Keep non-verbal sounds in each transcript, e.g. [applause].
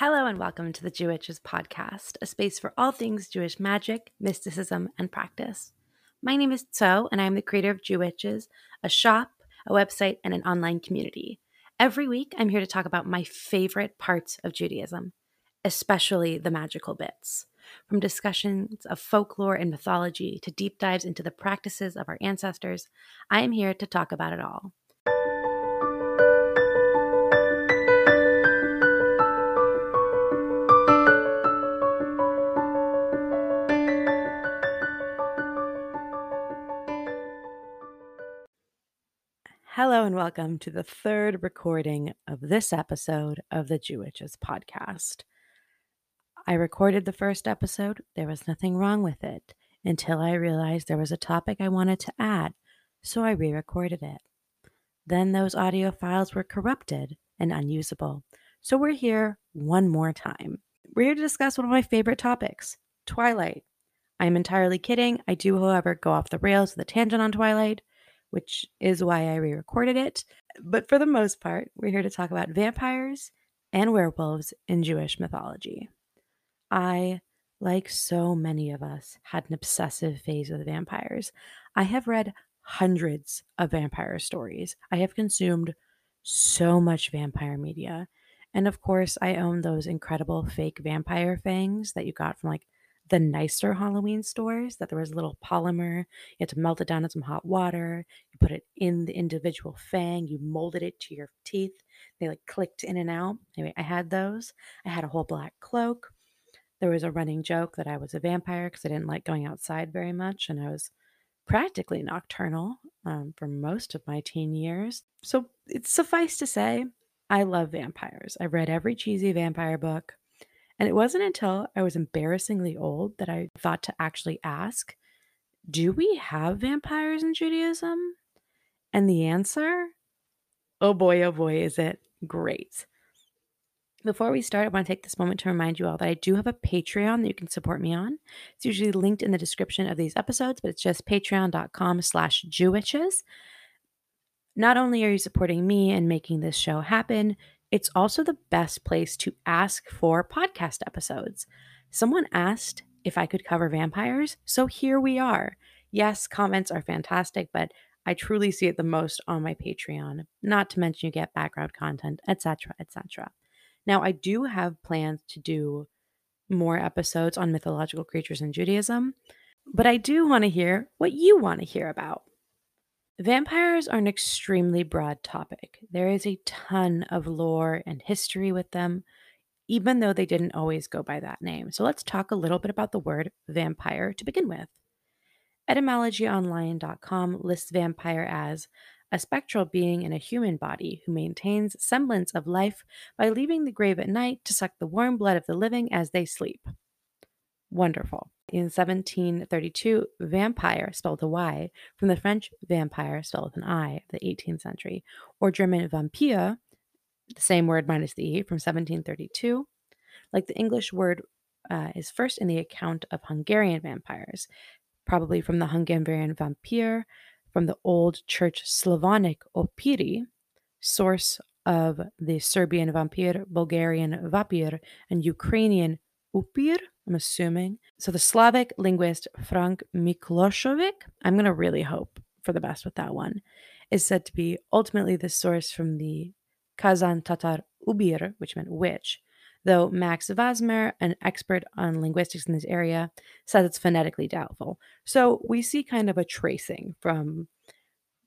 Hello and welcome to the Jewitches podcast, a space for all things Jewish magic, mysticism, and practice. My name is Tso, and I am the creator of Jewitches, a shop, a website, and an online community. Every week, I'm here to talk about my favorite parts of Judaism, especially the magical bits. From discussions of folklore and mythology to deep dives into the practices of our ancestors, I am here to talk about it all. And welcome to the third recording of this episode of the Jewitches podcast. I recorded the first episode, there was nothing wrong with it until I realized there was a topic I wanted to add, so I re recorded it. Then those audio files were corrupted and unusable, so we're here one more time. We're here to discuss one of my favorite topics Twilight. I'm entirely kidding. I do, however, go off the rails with a tangent on Twilight which is why I re recorded it. But for the most part, we're here to talk about vampires and werewolves in Jewish mythology. I, like so many of us, had an obsessive phase with vampires. I have read hundreds of vampire stories. I have consumed so much vampire media. And of course, I own those incredible fake vampire fangs that you got from like the nicer Halloween stores that there was a little polymer. You had to melt it down in some hot water. You put it in the individual fang. You molded it to your teeth. They like clicked in and out. Anyway, I had those. I had a whole black cloak. There was a running joke that I was a vampire because I didn't like going outside very much and I was practically nocturnal um, for most of my teen years. So it's suffice to say, I love vampires. I've read every cheesy vampire book. And it wasn't until I was embarrassingly old that I thought to actually ask, do we have vampires in Judaism? And the answer, oh boy, oh boy, is it great. Before we start, I want to take this moment to remind you all that I do have a Patreon that you can support me on. It's usually linked in the description of these episodes, but it's just patreon.com slash Jewitches. Not only are you supporting me and making this show happen, it's also the best place to ask for podcast episodes. Someone asked if I could cover vampires, so here we are. Yes, comments are fantastic, but I truly see it the most on my Patreon. Not to mention you get background content, etc., etc. Now, I do have plans to do more episodes on mythological creatures in Judaism, but I do want to hear what you want to hear about. Vampires are an extremely broad topic. There is a ton of lore and history with them, even though they didn't always go by that name. So let's talk a little bit about the word vampire to begin with. Etymologyonline.com lists vampire as a spectral being in a human body who maintains semblance of life by leaving the grave at night to suck the warm blood of the living as they sleep. Wonderful. In 1732, vampire, spelled with a Y, from the French vampire, spelled with an I, of the 18th century, or German vampire, the same word minus the E, from 1732. Like the English word uh, is first in the account of Hungarian vampires, probably from the Hungarian vampire, from the Old Church Slavonic opiri, source of the Serbian vampir, Bulgarian vapir, and Ukrainian upir, I'm assuming. So the Slavic linguist Frank Miklošović, I'm going to really hope for the best with that one, is said to be ultimately the source from the Kazan Tatar ubir, which meant witch, though Max Vasmer, an expert on linguistics in this area, says it's phonetically doubtful. So we see kind of a tracing from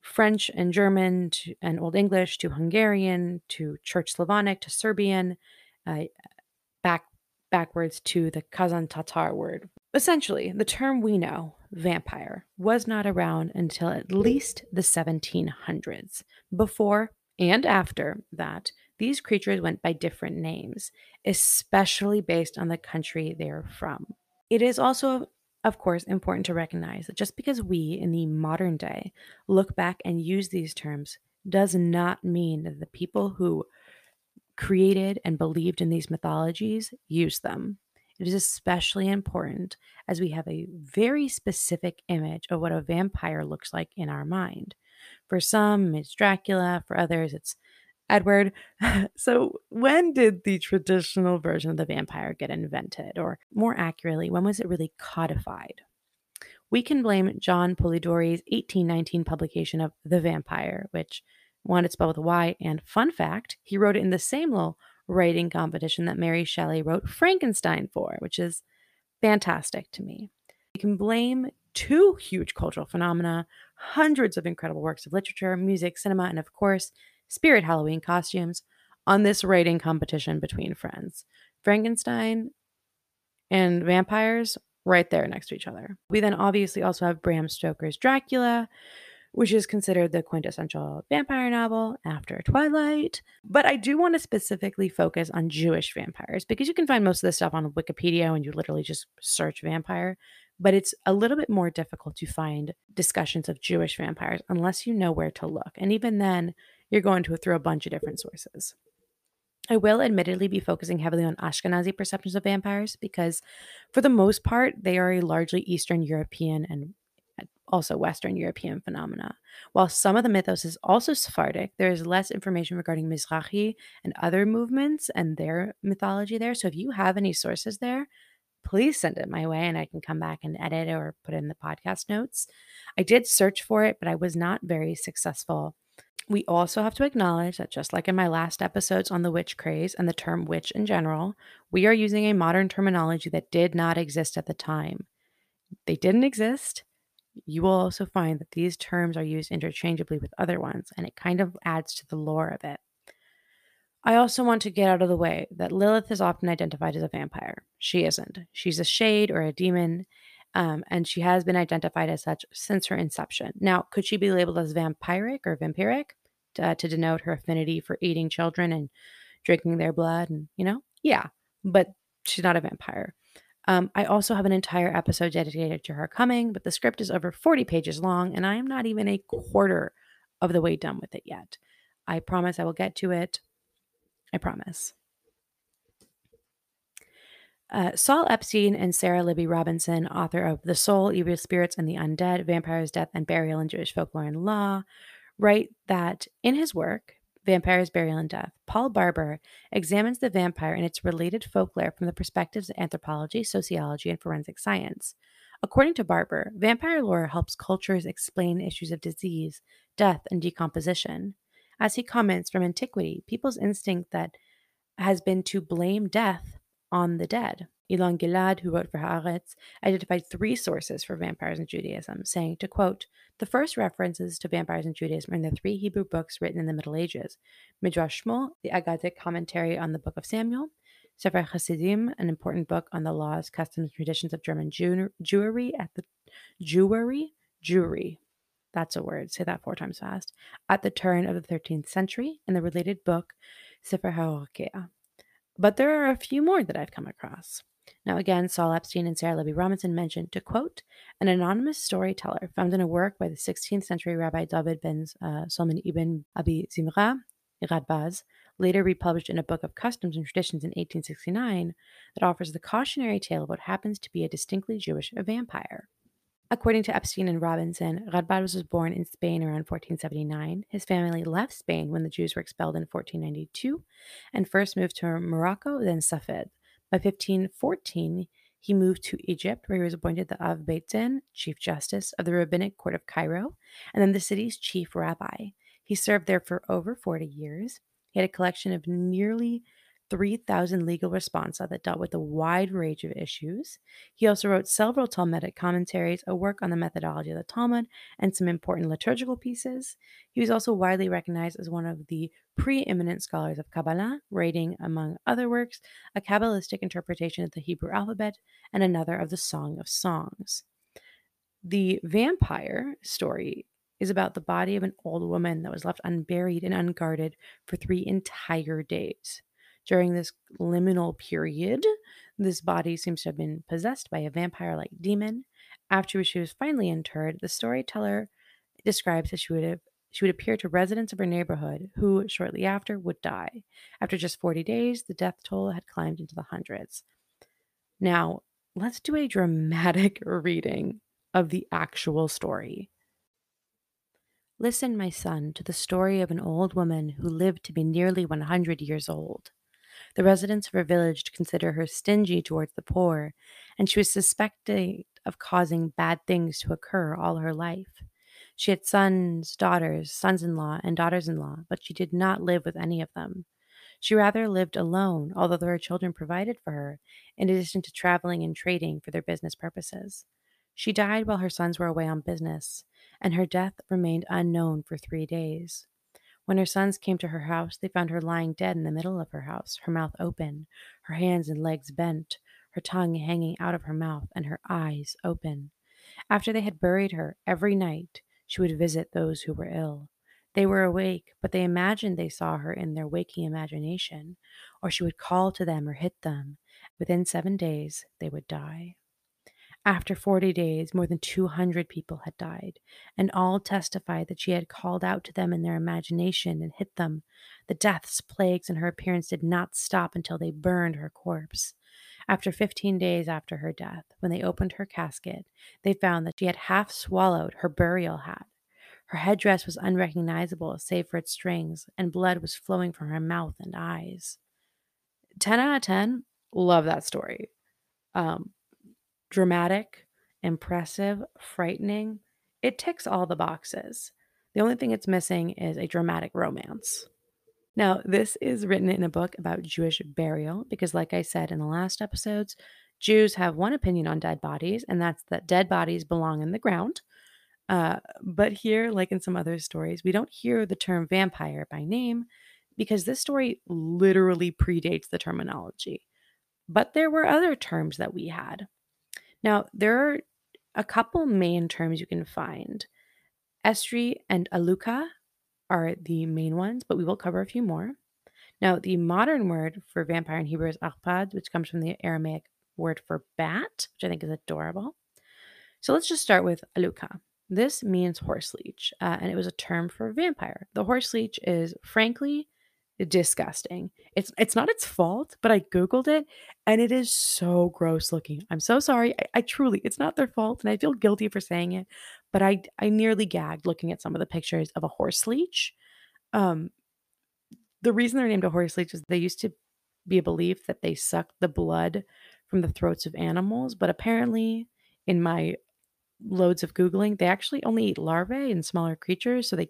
French and German to, and Old English to Hungarian to Church Slavonic to Serbian, uh, backwards to the Kazan Tatar word. Essentially, the term we know, vampire, was not around until at least the 1700s. Before and after that, these creatures went by different names, especially based on the country they're from. It is also, of course, important to recognize that just because we in the modern day look back and use these terms does not mean that the people who created and believed in these mythologies use them. It is especially important as we have a very specific image of what a vampire looks like in our mind. For some, it's Dracula, for others, it's Edward, [laughs] so when did the traditional version of the vampire get invented? Or more accurately, when was it really codified? We can blame John Polidori's 1819 publication of The Vampire, which one, it's spelled with a Y, and fun fact, he wrote it in the same little writing competition that Mary Shelley wrote Frankenstein for, which is fantastic to me. We can blame two huge cultural phenomena, hundreds of incredible works of literature, music, cinema, and of course, spirit Halloween costumes on this writing competition between friends. Frankenstein and vampires right there next to each other. We then obviously also have Bram Stoker's Dracula, which is considered the quintessential vampire novel after Twilight. But I do want to specifically focus on Jewish vampires because you can find most of this stuff on Wikipedia when you literally just search vampire. But it's a little bit more difficult to find discussions of Jewish vampires unless you know where to look. And even then, you're going to through a bunch of different sources. I will admittedly be focusing heavily on Ashkenazi perceptions of vampires because, for the most part, they are a largely Eastern European and also Western European phenomena. While some of the mythos is also Sephardic, there is less information regarding Mizrahi and other movements and their mythology there. So if you have any sources there, please send it my way and I can come back and edit or put in the podcast notes. I did search for it, but I was not very successful. We also have to acknowledge that, just like in my last episodes on the witch craze and the term witch in general, we are using a modern terminology that did not exist at the time. They didn't exist you will also find that these terms are used interchangeably with other ones, and it kind of adds to the lore of it. I also want to get out of the way that Lilith is often identified as a vampire. She isn't. She's a shade or a demon, um, and she has been identified as such since her inception. Now, could she be labeled as vampiric or vampiric to, to denote her affinity for eating children and drinking their blood? And, you know, yeah, but she's not a vampire. Um, I also have an entire episode dedicated to her coming, but the script is over 40 pages long, and I am not even a quarter of the way done with it yet. I promise I will get to it. I promise. Uh, Saul Epstein and Sarah Libby Robinson, author of The Soul, Evil Spirits, and the Undead Vampires, Death, and Burial in Jewish Folklore and Law, write that in his work, Vampires, Burial, and Death, Paul Barber examines the vampire and its related folklore from the perspectives of anthropology, sociology, and forensic science. According to Barber, vampire lore helps cultures explain issues of disease, death, and decomposition. As he comments from antiquity, people's instinct that has been to blame death on the dead. Elon Gilad, who wrote for Haaretz, identified three sources for vampires in Judaism, saying, to quote, the first references to vampires in Judaism are in the three Hebrew books written in the Middle Ages Midrash Shmuel, the Agadic commentary on the Book of Samuel, Sefer Hasidim, an important book on the laws, customs, and traditions of German Jew- Jewry at the Jewry, Jewry. That's a word. Say that four times fast. At the turn of the 13th century, in the related book Sefer HaRokea. But there are a few more that I've come across. Now, again, Saul Epstein and Sarah Libby Robinson mentioned to quote an anonymous storyteller found in a work by the 16th century Rabbi David ben uh, Solomon ibn Abi Zimra, Radbaz, later republished in a book of customs and traditions in 1869, that offers the cautionary tale of what happens to be a distinctly Jewish vampire. According to Epstein and Robinson, Radbaz was born in Spain around 1479. His family left Spain when the Jews were expelled in 1492 and first moved to Morocco, then Safed. By 1514, he moved to Egypt, where he was appointed the Av Beit Din, Chief Justice of the Rabbinic Court of Cairo, and then the city's chief rabbi. He served there for over 40 years. He had a collection of nearly 3,000 legal responsa that dealt with a wide range of issues. He also wrote several Talmudic commentaries, a work on the methodology of the Talmud, and some important liturgical pieces. He was also widely recognized as one of the preeminent scholars of Kabbalah, writing, among other works, a Kabbalistic interpretation of the Hebrew alphabet and another of the Song of Songs. The vampire story is about the body of an old woman that was left unburied and unguarded for three entire days. During this liminal period, this body seems to have been possessed by a vampire like demon. After she was finally interred, the storyteller describes that she would have she would appear to residents of her neighborhood who, shortly after, would die. After just 40 days, the death toll had climbed into the hundreds. Now, let's do a dramatic [laughs] reading of the actual story. Listen, my son, to the story of an old woman who lived to be nearly 100 years old. The residents of her village consider her stingy towards the poor, and she was suspected of causing bad things to occur all her life. She had sons, daughters, sons in law, and daughters in law, but she did not live with any of them. She rather lived alone, although her children provided for her, in addition to traveling and trading for their business purposes. She died while her sons were away on business, and her death remained unknown for three days. When her sons came to her house, they found her lying dead in the middle of her house, her mouth open, her hands and legs bent, her tongue hanging out of her mouth, and her eyes open. After they had buried her, every night she would visit those who were ill. They were awake, but they imagined they saw her in their waking imagination, or she would call to them or hit them. Within seven days, they would die. After 40 days, more than 200 people had died, and all testified that she had called out to them in their imagination and hit them. The deaths, plagues, and her appearance did not stop until they burned her corpse. After 15 days after her death, when they opened her casket, they found that she had half swallowed her burial hat. Her headdress was unrecognizable save for its strings, and blood was flowing from her mouth and eyes. 10 out of 10, love that story. Um, dramatic, impressive, frightening. It ticks all the boxes. The only thing it's missing is a dramatic romance. Now, this is written in a book about Jewish burial because, like I said in the last episodes, Jews have one opinion on dead bodies, and that's that dead bodies belong in the ground. Uh, but here, like in some other stories, we don't hear the term vampire by name because this story literally predates the terminology. But there were other terms that we had. Now, there are a couple main terms you can find. Estri and Aluka are the main ones, but we will cover a few more. Now, the modern word for vampire in Hebrew is arpad, which comes from the Aramaic word for bat, which I think is adorable. So let's just start with Aluka. This means horse leech, uh, and it was a term for vampire. The horse leech is frankly disgusting. It's it's not its fault, but I googled it and it is so gross looking. I'm so sorry. I, I, truly, it's not their fault, and I feel guilty for saying it, but I I nearly gagged looking at some of the pictures of a horse leech. Um, the reason they're named a horse leech is they used to be a belief that they sucked the blood from the throats of animals, but apparently, in my loads of googling, they actually only eat larvae and smaller creatures, so they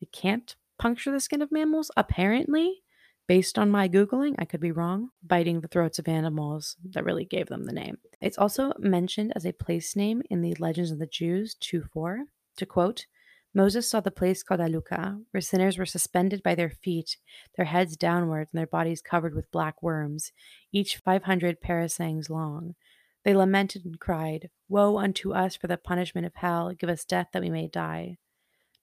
they can't puncture the skin of mammals. Apparently, based on my googling, I could be wrong. Biting the throats of animals that really gave them the name. It's also mentioned as a place name in the Legends of the Jews 2:4. To quote, Moses saw the place called Aluka, where sinners were suspended by their feet, their heads downwards and their bodies covered with black worms, each 500 parasangs long. They lamented and cried, Woe unto us for the punishment of hell! Give us death that we may die.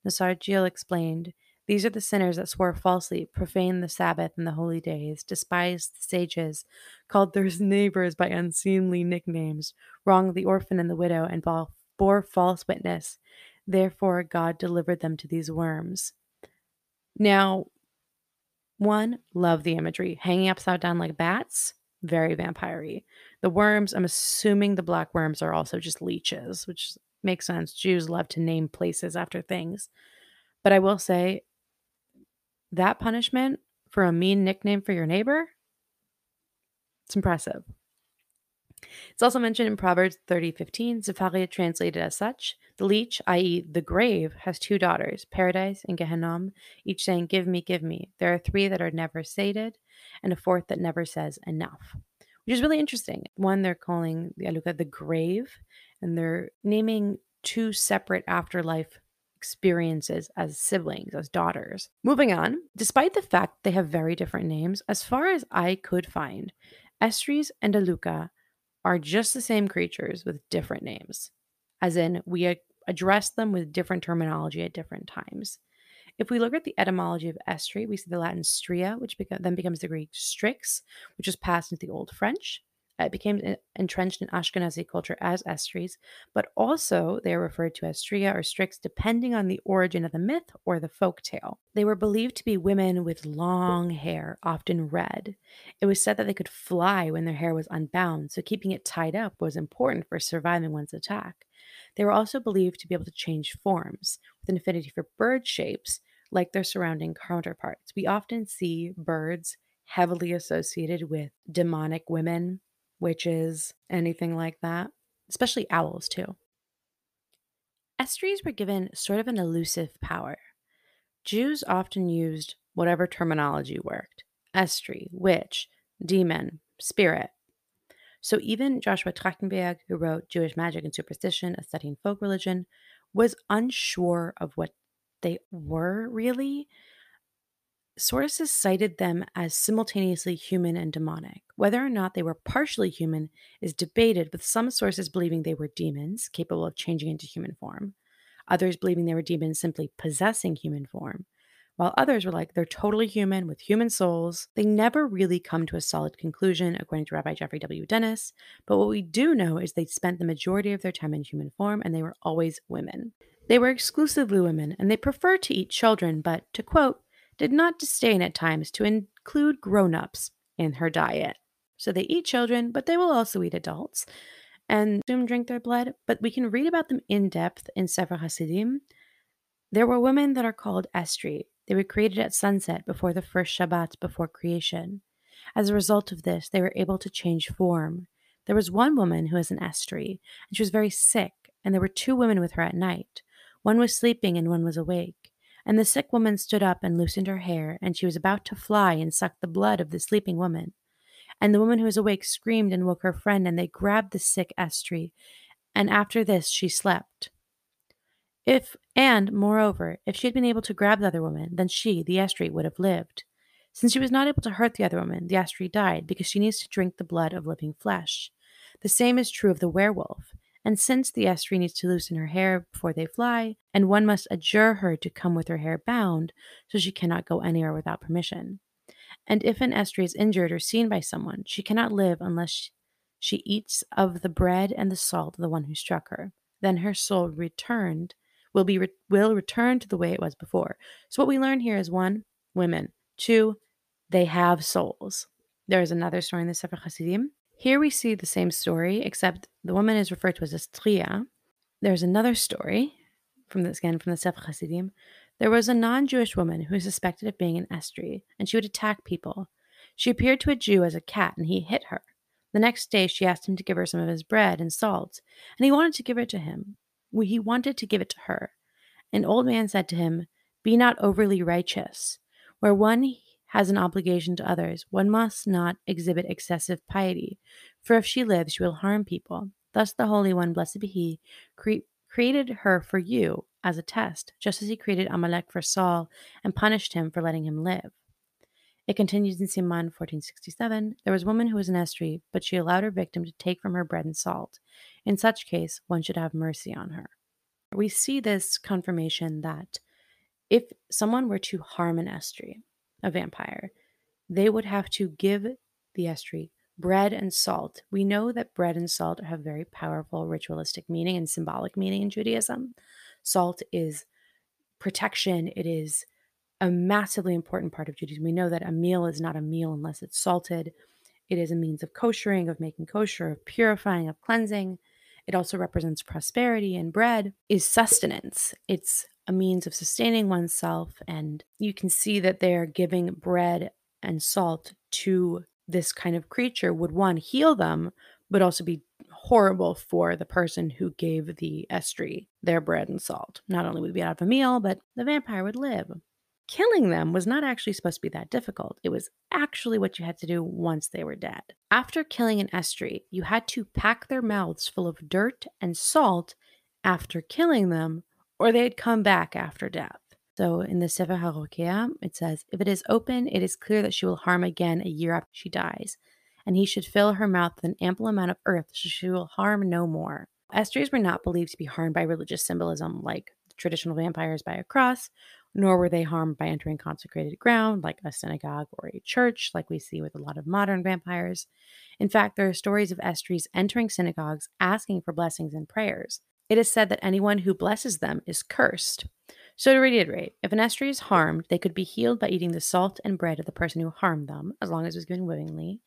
Nasargiel explained, These are the sinners that swore falsely, profaned the Sabbath and the holy days, despised the sages, called their [laughs] neighbors by unseemly nicknames, wronged the orphan and the widow, and bore false witness. Therefore, God delivered them to these worms. Now, one, love the imagery. Hanging upside down like bats, very vampire The worms, I'm assuming the black worms are also just leeches, which makes sense. Jews love to name places after things. But I will say that punishment for a mean nickname for your neighbor, it's impressive. It's also mentioned in Proverbs 30:15, Sefaria translated as such. The leech, i.e., the grave, has two daughters, Paradise and Gehenna, each saying, Give me, give me. There are three that are never sated, and a fourth that never says enough, which is really interesting. One, they're calling the Aluka the grave, and they're naming two separate afterlife experiences as siblings, as daughters. Moving on, despite the fact they have very different names, as far as I could find, Estris and Aluka are just the same creatures with different names, as in, we address them with different terminology at different times. If we look at the etymology of estri, we see the Latin stria, which beca- then becomes the Greek strix, which was passed into the Old French. Uh, became entrenched in Ashkenazi culture as estries, but also they are referred to as stria or strix depending on the origin of the myth or the folk tale. They were believed to be women with long hair, often red. It was said that they could fly when their hair was unbound, so keeping it tied up was important for surviving one's attack. They were also believed to be able to change forms with an affinity for bird shapes like their surrounding counterparts. We often see birds heavily associated with demonic women, witches, anything like that, especially owls, too. Estries were given sort of an elusive power. Jews often used whatever terminology worked estry, witch, demon, spirit. So even Joshua Trachtenberg, who wrote Jewish Magic and Superstition, a study in folk religion, was unsure of what they were really. Sources cited them as simultaneously human and demonic. Whether or not they were partially human is debated, with some sources believing they were demons capable of changing into human form, others believing they were demons simply possessing human form, while others were like, they're totally human with human souls. They never really come to a solid conclusion, according to Rabbi Geoffrey W. Dennis. But what we do know is they spent the majority of their time in human form and they were always women. They were exclusively women, and they preferred to eat children, but, to quote, did not disdain at times to include grown ups in her diet. So they eat children, but they will also eat adults and soon drink their blood. But we can read about them in depth in Sefer Hasidim. There were women that are called Estri. They were created at sunset before the first Shabbat before creation. As a result of this, they were able to change form. There was one woman who was an Estri, and she was very sick, and there were two women with her at night. One was sleeping and one was awake. And the sick woman stood up and loosened her hair, and she was about to fly and suck the blood of the sleeping woman. And the woman who was awake screamed and woke her friend, and they grabbed the sick Estri. And after this, she slept. If, and moreover, if she had been able to grab the other woman, then she, the Estri, would have lived. Since she was not able to hurt the other woman, the Estri died because she needs to drink the blood of living flesh. The same is true of the werewolf. And since the estri needs to loosen her hair before they fly, and one must adjure her to come with her hair bound, so she cannot go anywhere without permission. And if an estri is injured or seen by someone, she cannot live unless she eats of the bread and the salt of the one who struck her. Then her soul returned will be re- will return to the way it was before. So what we learn here is one, women. Two, they have souls. There is another story in the Sefer Hasidim here we see the same story, except the woman is referred to as a Estria. There's another story from this again from the Sefer Hasidim. There was a non-Jewish woman who was suspected of being an Estri, and she would attack people. She appeared to a Jew as a cat, and he hit her. The next day, she asked him to give her some of his bread and salt, and he wanted to give it to him. He wanted to give it to her. An old man said to him, Be not overly righteous. Where one has an obligation to others, one must not exhibit excessive piety, for if she lives, she will harm people. Thus, the Holy One, blessed be He, cre- created her for you as a test, just as He created Amalek for Saul and punished him for letting him live. It continues in Siman 1467 There was a woman who was an estri, but she allowed her victim to take from her bread and salt. In such case, one should have mercy on her. We see this confirmation that if someone were to harm an estri, a vampire, they would have to give the estri bread and salt. We know that bread and salt have very powerful ritualistic meaning and symbolic meaning in Judaism. Salt is protection, it is a massively important part of Judaism. We know that a meal is not a meal unless it's salted. It is a means of koshering, of making kosher, of purifying, of cleansing. It also represents prosperity, and bread is sustenance. It's a means of sustaining oneself. And you can see that they're giving bread and salt to this kind of creature would one heal them, but also be horrible for the person who gave the estri their bread and salt. Not only would be out of a meal, but the vampire would live. Killing them was not actually supposed to be that difficult. It was actually what you had to do once they were dead. After killing an estri, you had to pack their mouths full of dirt and salt after killing them or they'd come back after death. So in the Sefer HaRokea, it says, If it is open, it is clear that she will harm again a year after she dies, and he should fill her mouth with an ample amount of earth so she will harm no more. Estries were not believed to be harmed by religious symbolism like traditional vampires by a cross, nor were they harmed by entering consecrated ground like a synagogue or a church, like we see with a lot of modern vampires. In fact, there are stories of Estries entering synagogues asking for blessings and prayers. It is said that anyone who blesses them is cursed. So, to reiterate, if an estri is harmed, they could be healed by eating the salt and bread of the person who harmed them, as long as it was given willingly.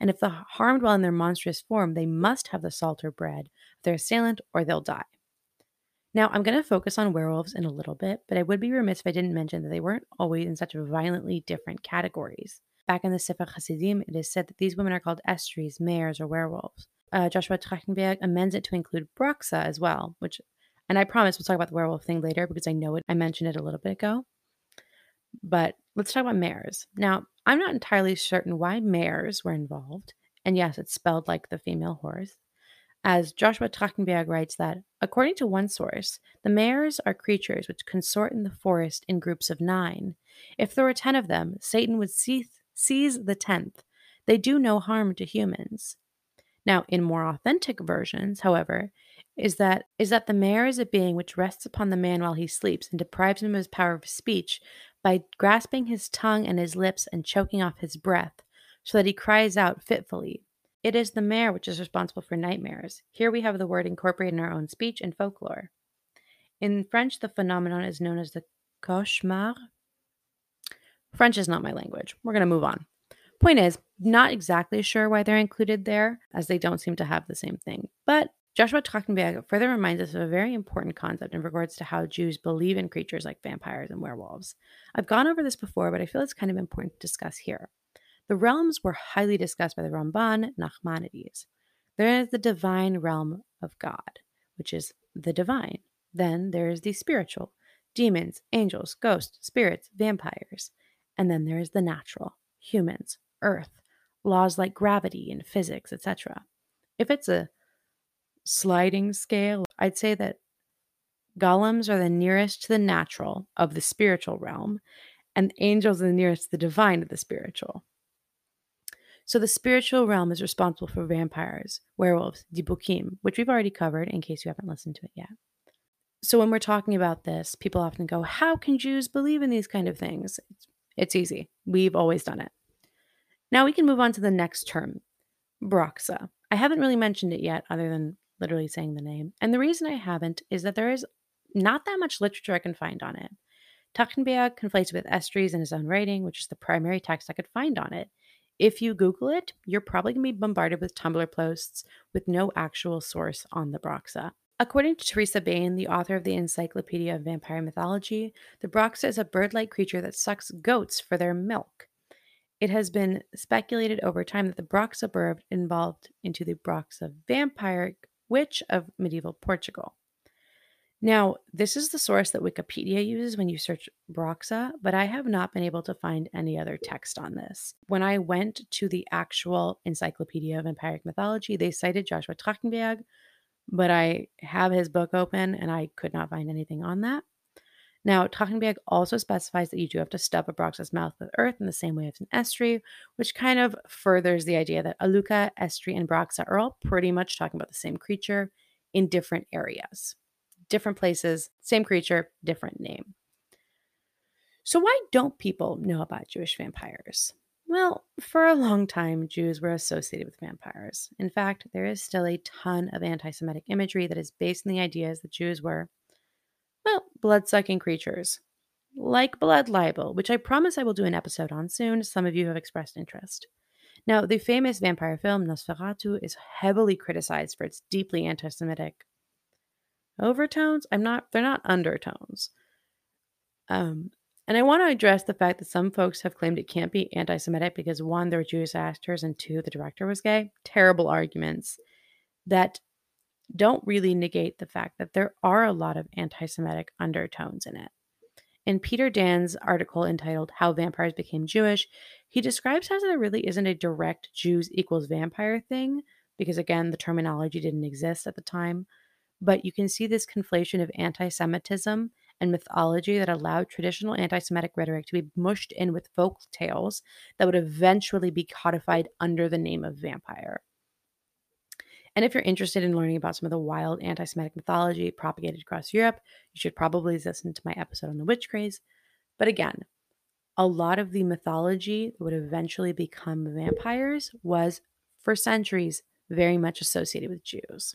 And if the harmed while in their monstrous form, they must have the salt or bread of their assailant or they'll die. Now, I'm going to focus on werewolves in a little bit, but I would be remiss if I didn't mention that they weren't always in such violently different categories. Back in the Sefer Hasidim, it is said that these women are called estries, mares, or werewolves. Uh, Joshua Trachtenberg amends it to include Broxa as well, which, and I promise we'll talk about the werewolf thing later because I know it. I mentioned it a little bit ago. But let's talk about mares. Now, I'm not entirely certain why mares were involved, and yes, it's spelled like the female horse as Joshua Trachtenberg writes that, according to one source, the mares are creatures which consort in the forest in groups of nine. If there were ten of them, Satan would seize the tenth. They do no harm to humans. Now, in more authentic versions, however, is that is that the mare is a being which rests upon the man while he sleeps and deprives him of his power of speech by grasping his tongue and his lips and choking off his breath, so that he cries out fitfully, it is the mare which is responsible for nightmares. Here we have the word incorporated in our own speech and folklore. In French, the phenomenon is known as the cauchemar. French is not my language. We're going to move on. Point is, not exactly sure why they're included there, as they don't seem to have the same thing. But Joshua Trachtenberg further reminds us of a very important concept in regards to how Jews believe in creatures like vampires and werewolves. I've gone over this before, but I feel it's kind of important to discuss here. The realms were highly discussed by the Ramban Nachmanides. There is the divine realm of God, which is the divine. Then there is the spiritual, demons, angels, ghosts, spirits, vampires. And then there is the natural, humans, earth, laws like gravity and physics, etc. If it's a sliding scale, I'd say that golems are the nearest to the natural of the spiritual realm, and angels are the nearest to the divine of the spiritual. So the spiritual realm is responsible for vampires, werewolves, dibukim, which we've already covered in case you haven't listened to it yet. So when we're talking about this, people often go, How can Jews believe in these kind of things? It's, it's easy. We've always done it. Now we can move on to the next term, Broxa. I haven't really mentioned it yet, other than literally saying the name. And the reason I haven't is that there is not that much literature I can find on it. Trachtenberg conflates with Estries in his own writing, which is the primary text I could find on it. If you Google it, you're probably going to be bombarded with Tumblr posts with no actual source on the Broxa. According to Theresa Bane, the author of the Encyclopedia of Vampire Mythology, the Broxa is a bird like creature that sucks goats for their milk. It has been speculated over time that the Broxa bird evolved into the Broxa vampire witch of medieval Portugal. Now, this is the source that Wikipedia uses when you search Broxa, but I have not been able to find any other text on this. When I went to the actual Encyclopedia of Vampiric Mythology, they cited Joshua Trachtenberg, but I have his book open and I could not find anything on that. Now, Trachtenberg also specifies that you do have to stuff a Broxa's mouth with earth in the same way as an estrie, which kind of furthers the idea that Aluka, estrie, and Broxa are all pretty much talking about the same creature in different areas different places, same creature, different name. So, why don't people know about Jewish vampires? Well, for a long time, Jews were associated with vampires. In fact, there is still a ton of anti Semitic imagery that is based on the ideas that Jews were, well, blood sucking creatures, like blood libel, which I promise I will do an episode on soon. Some of you have expressed interest. Now, the famous vampire film Nosferatu is heavily criticized for its deeply anti Semitic overtones. I'm not, they're not undertones. Um, and I want to address the fact that some folks have claimed it can't be anti Semitic because one, there were Jewish actors, and two, the director was gay. Terrible arguments that don't really negate the fact that there are a lot of anti Semitic undertones in it. In Peter Dan's article entitled How Vampires Became Jewish, he describes how there really isn't a direct Jews equals vampire thing, because again, the terminology didn't exist at the time. But you can see this conflation of anti Semitism and mythology that allowed traditional anti Semitic rhetoric to be mushed in with folk tales that would eventually be codified under the name of vampire. And if you're interested in learning about some of the wild anti Semitic mythology propagated across Europe, you should probably listen to my episode on the witch craze. But again, a lot of the mythology that would eventually become vampires was, for centuries, very much associated with Jews.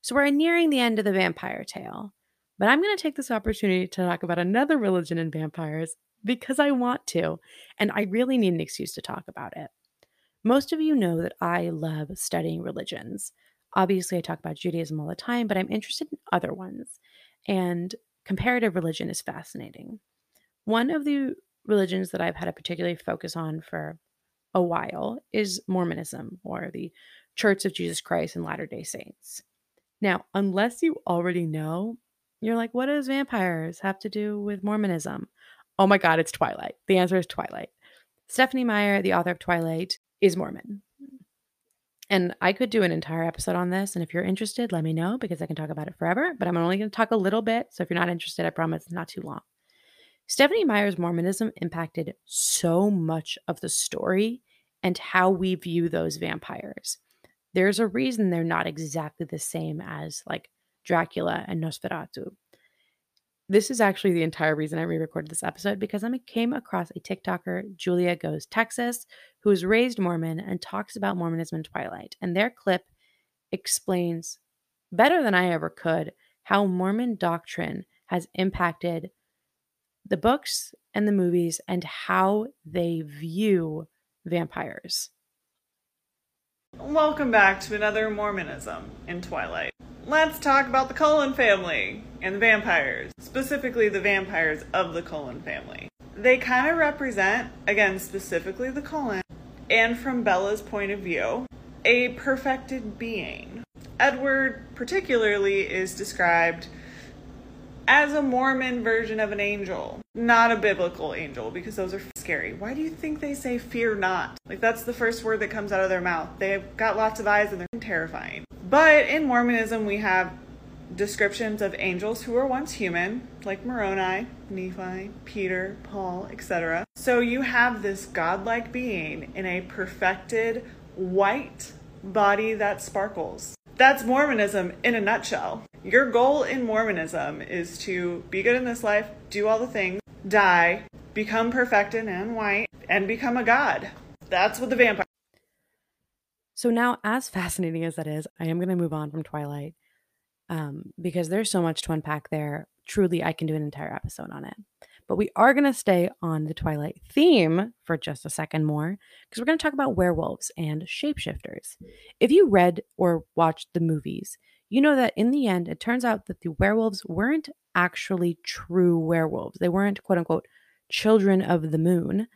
So we're nearing the end of the vampire tale. But I'm going to take this opportunity to talk about another religion in vampires because I want to, and I really need an excuse to talk about it. Most of you know that I love studying religions. Obviously, I talk about Judaism all the time, but I'm interested in other ones. And comparative religion is fascinating. One of the religions that I've had a particularly focus on for a while is Mormonism or the Church of Jesus Christ and Latter day Saints. Now, unless you already know, you're like, what does vampires have to do with Mormonism? Oh my God, it's Twilight. The answer is Twilight. Stephenie Meyer, the author of Twilight, is Mormon. And I could do an entire episode on this. And if you're interested, let me know because I can talk about it forever. But I'm only going to talk a little bit. So if you're not interested, I promise it's not too long. Stephenie Meyer's Mormonism impacted so much of the story and how we view those vampires. There's a reason they're not exactly the same as like Dracula and Nosferatu. This is actually the entire reason I re recorded this episode because I came across a TikToker, Julia Goes Texas, who is raised Mormon and talks about Mormonism and Twilight. And their clip explains better than I ever could how Mormon doctrine has impacted the books and the movies and how they view vampires. Welcome back to another Mormonism in Twilight. Let's talk about the Cullen family and the vampires, specifically the vampires of the Cullen family. They kind of represent, again, specifically the Cullen, and from Bella's point of view, a perfected being. Edward, particularly, is described as a Mormon version of an angel, not a biblical angel, because those are scary. Why do you think they say fear not? Like, that's the first word that comes out of their mouth. They've got lots of eyes and they're terrifying. But in Mormonism, we have descriptions of angels who were once human, like Moroni, Nephi, Peter, Paul, etc. So you have this godlike being in a perfected white body that sparkles. That's Mormonism in a nutshell. Your goal in Mormonism is to be good in this life, do all the things, die, become perfected and white, and become a god. That's what the vampire. So now, as fascinating as that is, I am going to move on from Twilight um, because there's so much to unpack there. Truly, I can do an entire episode on it. But we are going to stay on the Twilight theme for just a second more because we're going to talk about werewolves and shapeshifters. If you read or watched the movies, you know that in the end, it turns out that the werewolves weren't actually true werewolves. They weren't, quote unquote, children of the moon.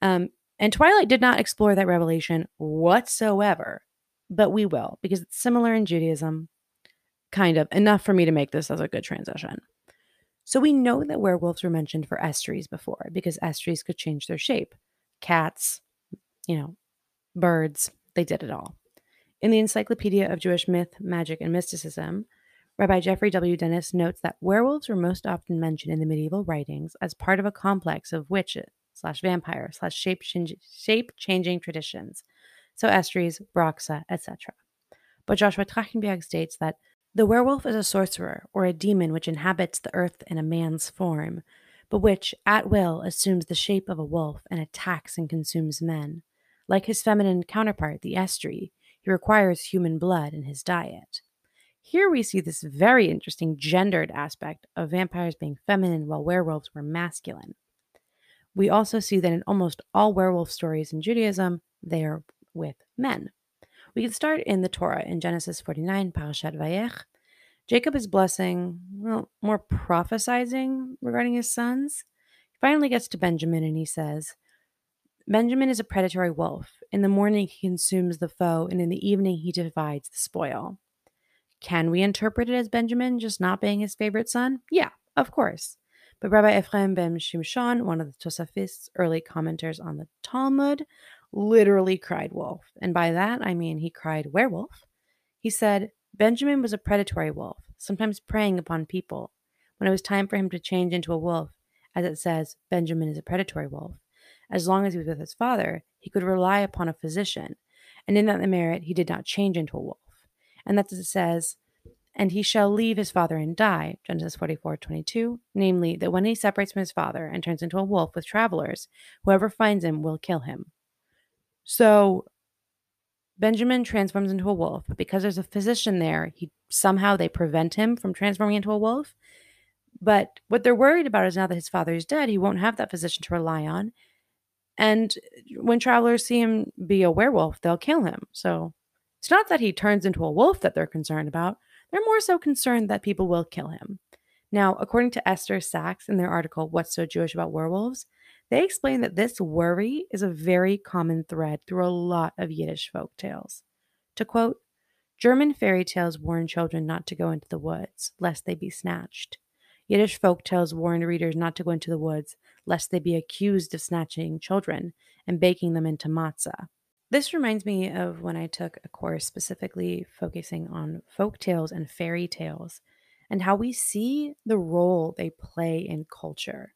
Um, and Twilight did not explore that revelation whatsoever, but we will because it's similar in Judaism, kind of enough for me to make this as a good transition. So we know that werewolves were mentioned for estries before because estries could change their shape. Cats, you know, birds, they did it all. In the Encyclopedia of Jewish Myth, Magic, and Mysticism, Rabbi Geoffrey W. Dennis notes that werewolves were most often mentioned in the medieval writings as part of a complex of witches slash vampire slash shape changing traditions, so estries, Broxa, etc. But Joshua Trachtenberg states that the werewolf is a sorcerer or a demon which inhabits the earth in a man's form, but which, at will, assumes the shape of a wolf and attacks and consumes men. Like his feminine counterpart, the estrie, he requires human blood in his diet. Here we see this very interesting gendered aspect of vampires being feminine while werewolves were masculine. We also see that in almost all werewolf stories in Judaism, they are with men. We can start in the Torah in Genesis 49, Parashat Vayech. Jacob is blessing, well, more prophesizing regarding his sons. He finally gets to Benjamin and he says, Benjamin is a predatory wolf. In the morning, he consumes the foe, and in the evening, he divides the spoil. Can we interpret it as Benjamin just not being his favorite son? Yeah, of course. But Rabbi Ephraim ben Shimshon, one of the Tosafist's early commenters on the Talmud, literally cried wolf. And by that, I mean he cried werewolf. He said, Benjamin was a predatory wolf, sometimes preying upon people. When it was time for him to change into a wolf, as it says, Benjamin is a predatory wolf, as long as he was with his father, he could rely upon a physician, and in that merit he did not change into a wolf. And that it says, and he shall leave his father and die, Genesis 44, 22, namely, that when he separates from his father and turns into a wolf with travelers, whoever finds him will kill him. So Benjamin transforms into a wolf, but because there's a physician there, he somehow they prevent him from transforming into a wolf. But what they're worried about is now that his father is dead, he won't have that physician to rely on. And when travelers see him be a werewolf, they'll kill him. So it's not that he turns into a wolf that they're concerned about. They're more so concerned that people will kill him. Now, according to Esther Sachs in their article, What's So Jewish About Werewolves, they explain that this worry is a very common thread through a lot of Yiddish folk tales. To quote, German fairy tales warn children not to go into the woods, lest they be snatched. Yiddish folk tales warned readers not to go into the woods, lest they be accused of snatching children and baking them into matzah. This reminds me of when I took a course specifically focusing on folk tales and fairy tales and how we see the role they play in culture.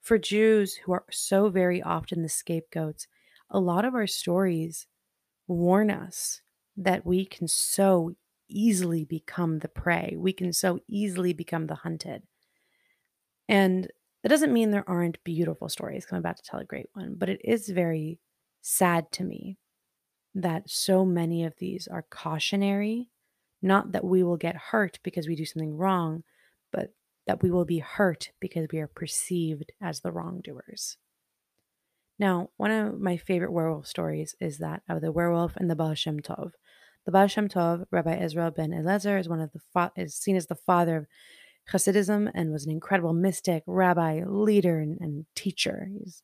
For Jews who are so very often the scapegoats, a lot of our stories warn us that we can so easily become the prey. We can so easily become the hunted. And that doesn't mean there aren't beautiful stories. I'm about to tell a great one, but it is very sad to me that so many of these are cautionary, not that we will get hurt because we do something wrong, but that we will be hurt because we are perceived as the wrongdoers. Now, one of my favorite werewolf stories is that of the werewolf and the Baal Shem Tov. The Baal Shem Tov, Rabbi Israel ben Eliezer, is one of the fa- is seen as the father of Hasidism and was an incredible mystic, rabbi, leader, and, and teacher. He's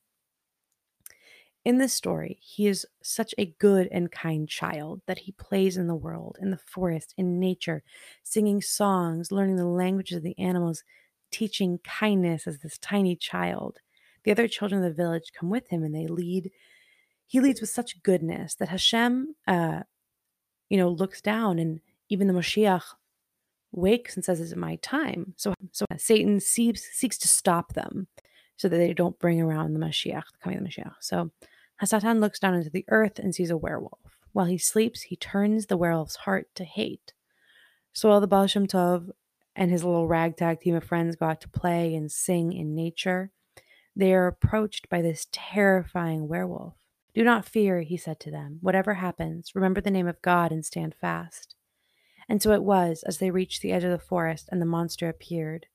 in this story, he is such a good and kind child that he plays in the world, in the forest, in nature, singing songs, learning the languages of the animals, teaching kindness as this tiny child. The other children of the village come with him and they lead. He leads with such goodness that Hashem, uh, you know, looks down and even the Moshiach wakes and says, Is it my time? So, so Satan seeks, seeks to stop them so that they don't bring around the Mashiach, the coming of the Mashiach. So Hasatan looks down into the earth and sees a werewolf. While he sleeps, he turns the werewolf's heart to hate. So while the Baal Shem Tov and his little ragtag team of friends go out to play and sing in nature, they are approached by this terrifying werewolf. Do not fear, he said to them. Whatever happens, remember the name of God and stand fast. And so it was as they reached the edge of the forest and the monster appeared.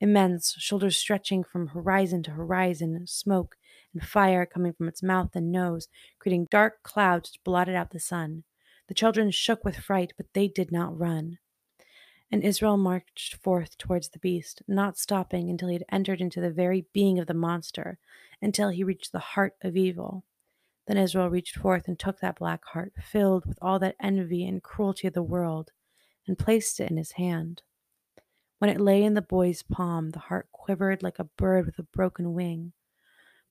Immense, shoulders stretching from horizon to horizon, smoke and fire coming from its mouth and nose, creating dark clouds which blotted out the sun. The children shook with fright, but they did not run. And Israel marched forth towards the beast, not stopping until he had entered into the very being of the monster, until he reached the heart of evil. Then Israel reached forth and took that black heart, filled with all that envy and cruelty of the world, and placed it in his hand. When it lay in the boy's palm, the heart quivered like a bird with a broken wing.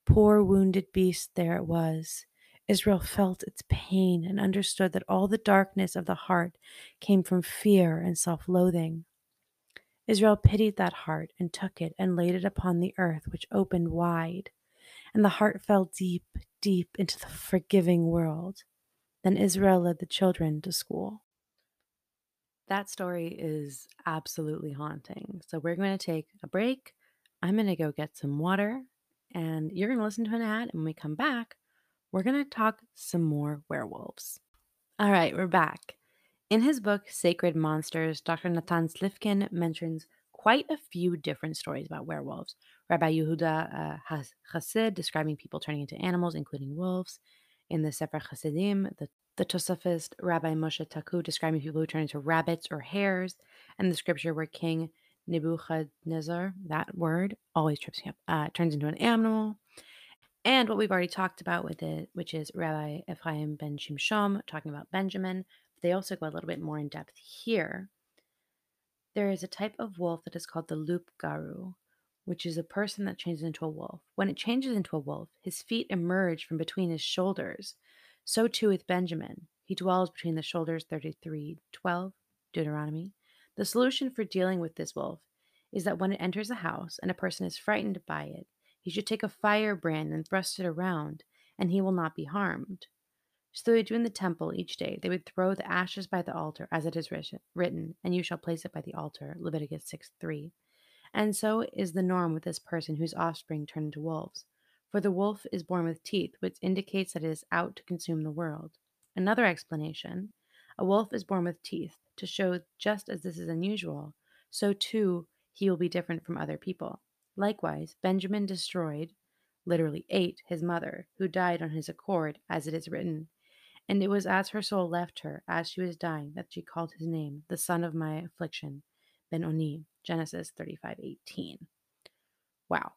Poor wounded beast, there it was. Israel felt its pain and understood that all the darkness of the heart came from fear and self loathing. Israel pitied that heart and took it and laid it upon the earth, which opened wide. And the heart fell deep, deep into the forgiving world. Then Israel led the children to school. That story is absolutely haunting. So we're going to take a break. I'm going to go get some water and you're going to listen to an ad. And when we come back, we're going to talk some more werewolves. All right, we're back. In his book, Sacred Monsters, Dr. Nathan Slifkin mentions quite a few different stories about werewolves. Rabbi Yehuda uh, Hasid describing people turning into animals, including wolves. In the Sefer Hasidim, the, the Tosafist Rabbi Moshe Taku describing people who turn into rabbits or hares. And the scripture where King Nebuchadnezzar, that word always trips me up, uh, turns into an animal. And what we've already talked about with it, which is Rabbi Ephraim ben Shimshon talking about Benjamin. They also go a little bit more in depth here. There is a type of wolf that is called the loup garou, which is a person that changes into a wolf. When it changes into a wolf, his feet emerge from between his shoulders. So too with Benjamin. He dwells between the shoulders 33 12, Deuteronomy, the solution for dealing with this wolf is that when it enters a house and a person is frightened by it, he should take a firebrand and thrust it around, and he will not be harmed. So they do in the temple each day. They would throw the ashes by the altar, as it is written, and you shall place it by the altar. Leviticus 6 3. And so is the norm with this person whose offspring turn into wolves. For the wolf is born with teeth, which indicates that it is out to consume the world. Another explanation a wolf is born with teeth to show just as this is unusual, so too he will be different from other people. Likewise, Benjamin destroyed, literally ate, his mother, who died on his accord, as it is written. And it was as her soul left her, as she was dying, that she called his name, the son of my affliction. Ben Oni, Genesis 35:18. Wow.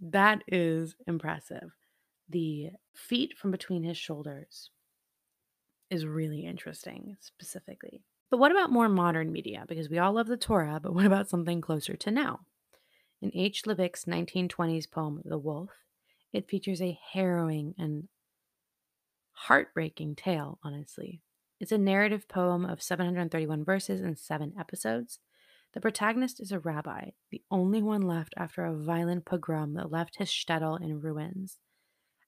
That is impressive. The feet from between his shoulders is really interesting specifically. But what about more modern media? Because we all love the Torah, but what about something closer to now? In H. Leivick's 1920s poem, The Wolf, it features a harrowing and heartbreaking tale, honestly. It's a narrative poem of 731 verses and seven episodes. The protagonist is a rabbi, the only one left after a violent pogrom that left his shtetl in ruins.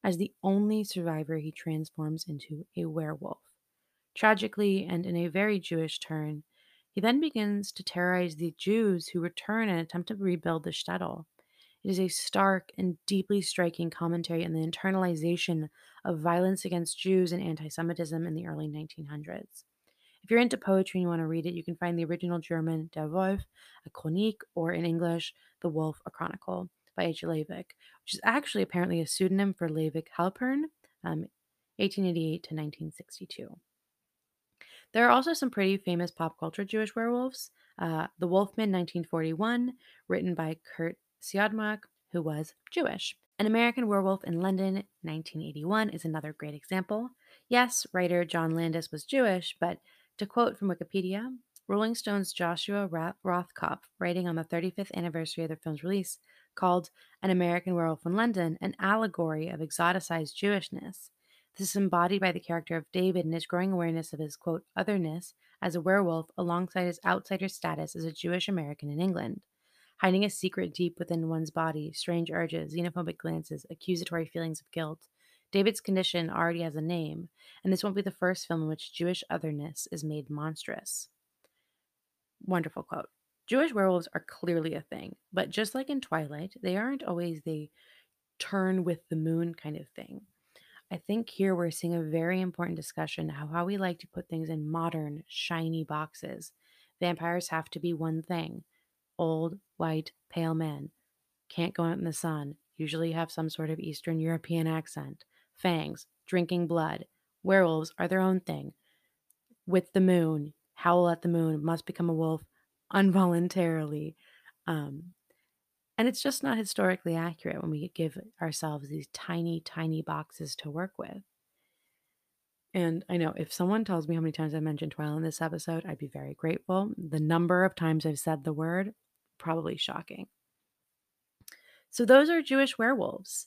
As the only survivor, he transforms into a werewolf. Tragically, and in a very Jewish turn, he then begins to terrorize the Jews who return and attempt to rebuild the shtetl. It is a stark and deeply striking commentary on the internalization of violence against Jews and anti Semitism in the early 1900s. If you're into poetry and you want to read it, you can find the original German Der Wolf, a Chronique, or in English, The Wolf, a Chronicle by H. Leivick, which is actually apparently a pseudonym for Leivick Halpern, um, 1888 to 1962. There are also some pretty famous pop culture Jewish werewolves. Uh, the Wolfman, 1941, written by Curt Siodmak, who was Jewish. An American Werewolf in London, 1981, is another great example. Yes, writer John Landis was Jewish, but to quote from Wikipedia, Rolling Stone's Joshua Rothkopf, writing on the 35th anniversary of the film's release, called An American Werewolf in London an allegory of exoticized Jewishness. This is embodied by the character of David and his growing awareness of his, quote, otherness as a werewolf alongside his outsider status as a Jewish American in England. Hiding a secret deep within one's body, strange urges, xenophobic glances, accusatory feelings of guilt. David's condition already has a name, and this won't be the first film in which Jewish otherness is made monstrous. Wonderful quote. Jewish werewolves are clearly a thing, but just like in Twilight, they aren't always the turn with the moon kind of thing. I think here we're seeing a very important discussion how how we like to put things in modern, shiny boxes. Vampires have to be one thing old, white, pale men. Can't go out in the sun. Usually have some sort of Eastern European accent. Fangs, drinking blood. Werewolves are their own thing. With the moon, howl at the moon, must become a wolf involuntarily. Um, and it's just not historically accurate when we give ourselves these tiny, tiny boxes to work with. And I know if someone tells me how many times I mentioned Twilight in this episode, I'd be very grateful. The number of times I've said the word, probably shocking. So those are Jewish werewolves.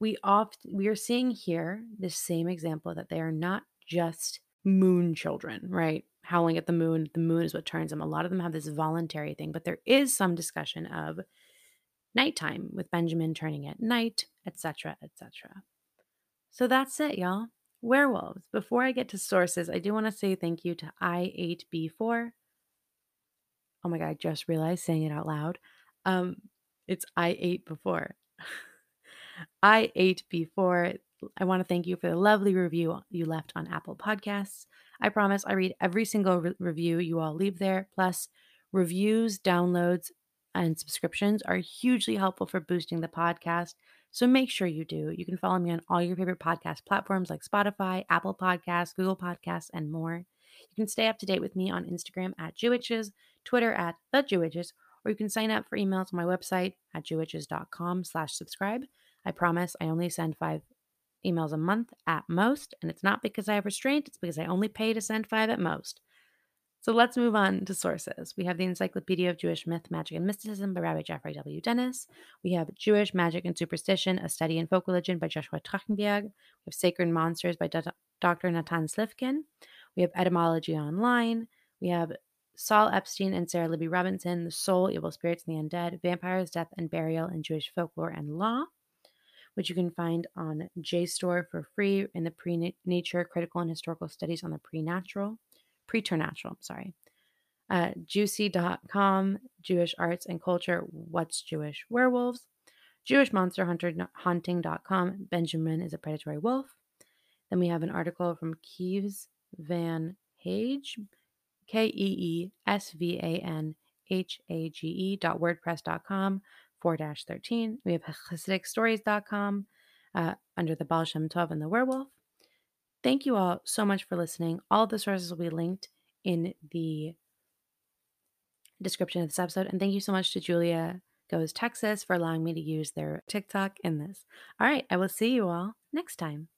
We oft we are seeing here the same example that they are not just moon children, right? Howling at the moon, the moon is what turns them. A lot of them have this voluntary thing, but there is some discussion of nighttime with Benjamin turning at night, etc., etc. So that's it, y'all. Werewolves. Before I get to sources, I do want to say thank you to I8B4. Oh my god, I just realized saying it out loud. Um, it's I ate before. I ate before. I want to thank you for the lovely review you left on Apple Podcasts. I promise I read every single re- review you all leave there. Plus, reviews, downloads, and subscriptions are hugely helpful for boosting the podcast. So make sure you do. You can follow me on all your favorite podcast platforms like Spotify, Apple Podcasts, Google Podcasts, and more. You can stay up to date with me on Instagram at Jewitches, Twitter at The Jewitches, or you can sign up for emails on my website at jewitches.com slash subscribe. I promise I only send five emails a month at most, and it's not because I have restraint, it's because I only pay to send five at most. So let's move on to sources. We have the Encyclopedia of Jewish Myth, Magic, and Mysticism by Rabbi Geoffrey W. Dennis. We have Jewish Magic and Superstition, A Study in Folk Religion by Joshua Trachtenberg. We have Sacred Monsters by Dr. Natan Slifkin. We have Etymology Online. We have Saul Epstein and Sarah Libby Robinson, The Soul, Evil Spirits, and the Undead, Vampires, Death, and Burial in Jewish Folklore and Law, which you can find on JSTOR for free in the Pre Nature Critical and Historical Studies on the Pre-Natural preternatural, sorry. Uh, jewcy.com, Jewish arts and culture, what's Jewish werewolves. Jewish monster hunter hunting.com, Benjamin is a predatory wolf. Then we have an article from Kees Van Hage, K E E S V A N H A G E dot wordpress.com 4 13. We have HasidicStories.com uh, under the Baal Shem Tov and the werewolf. Thank you all so much for listening. All the sources will be linked in the description of this episode. And thank you so much to Julia Goes Texas for allowing me to use their TikTok in this. All right, I will see you all next time.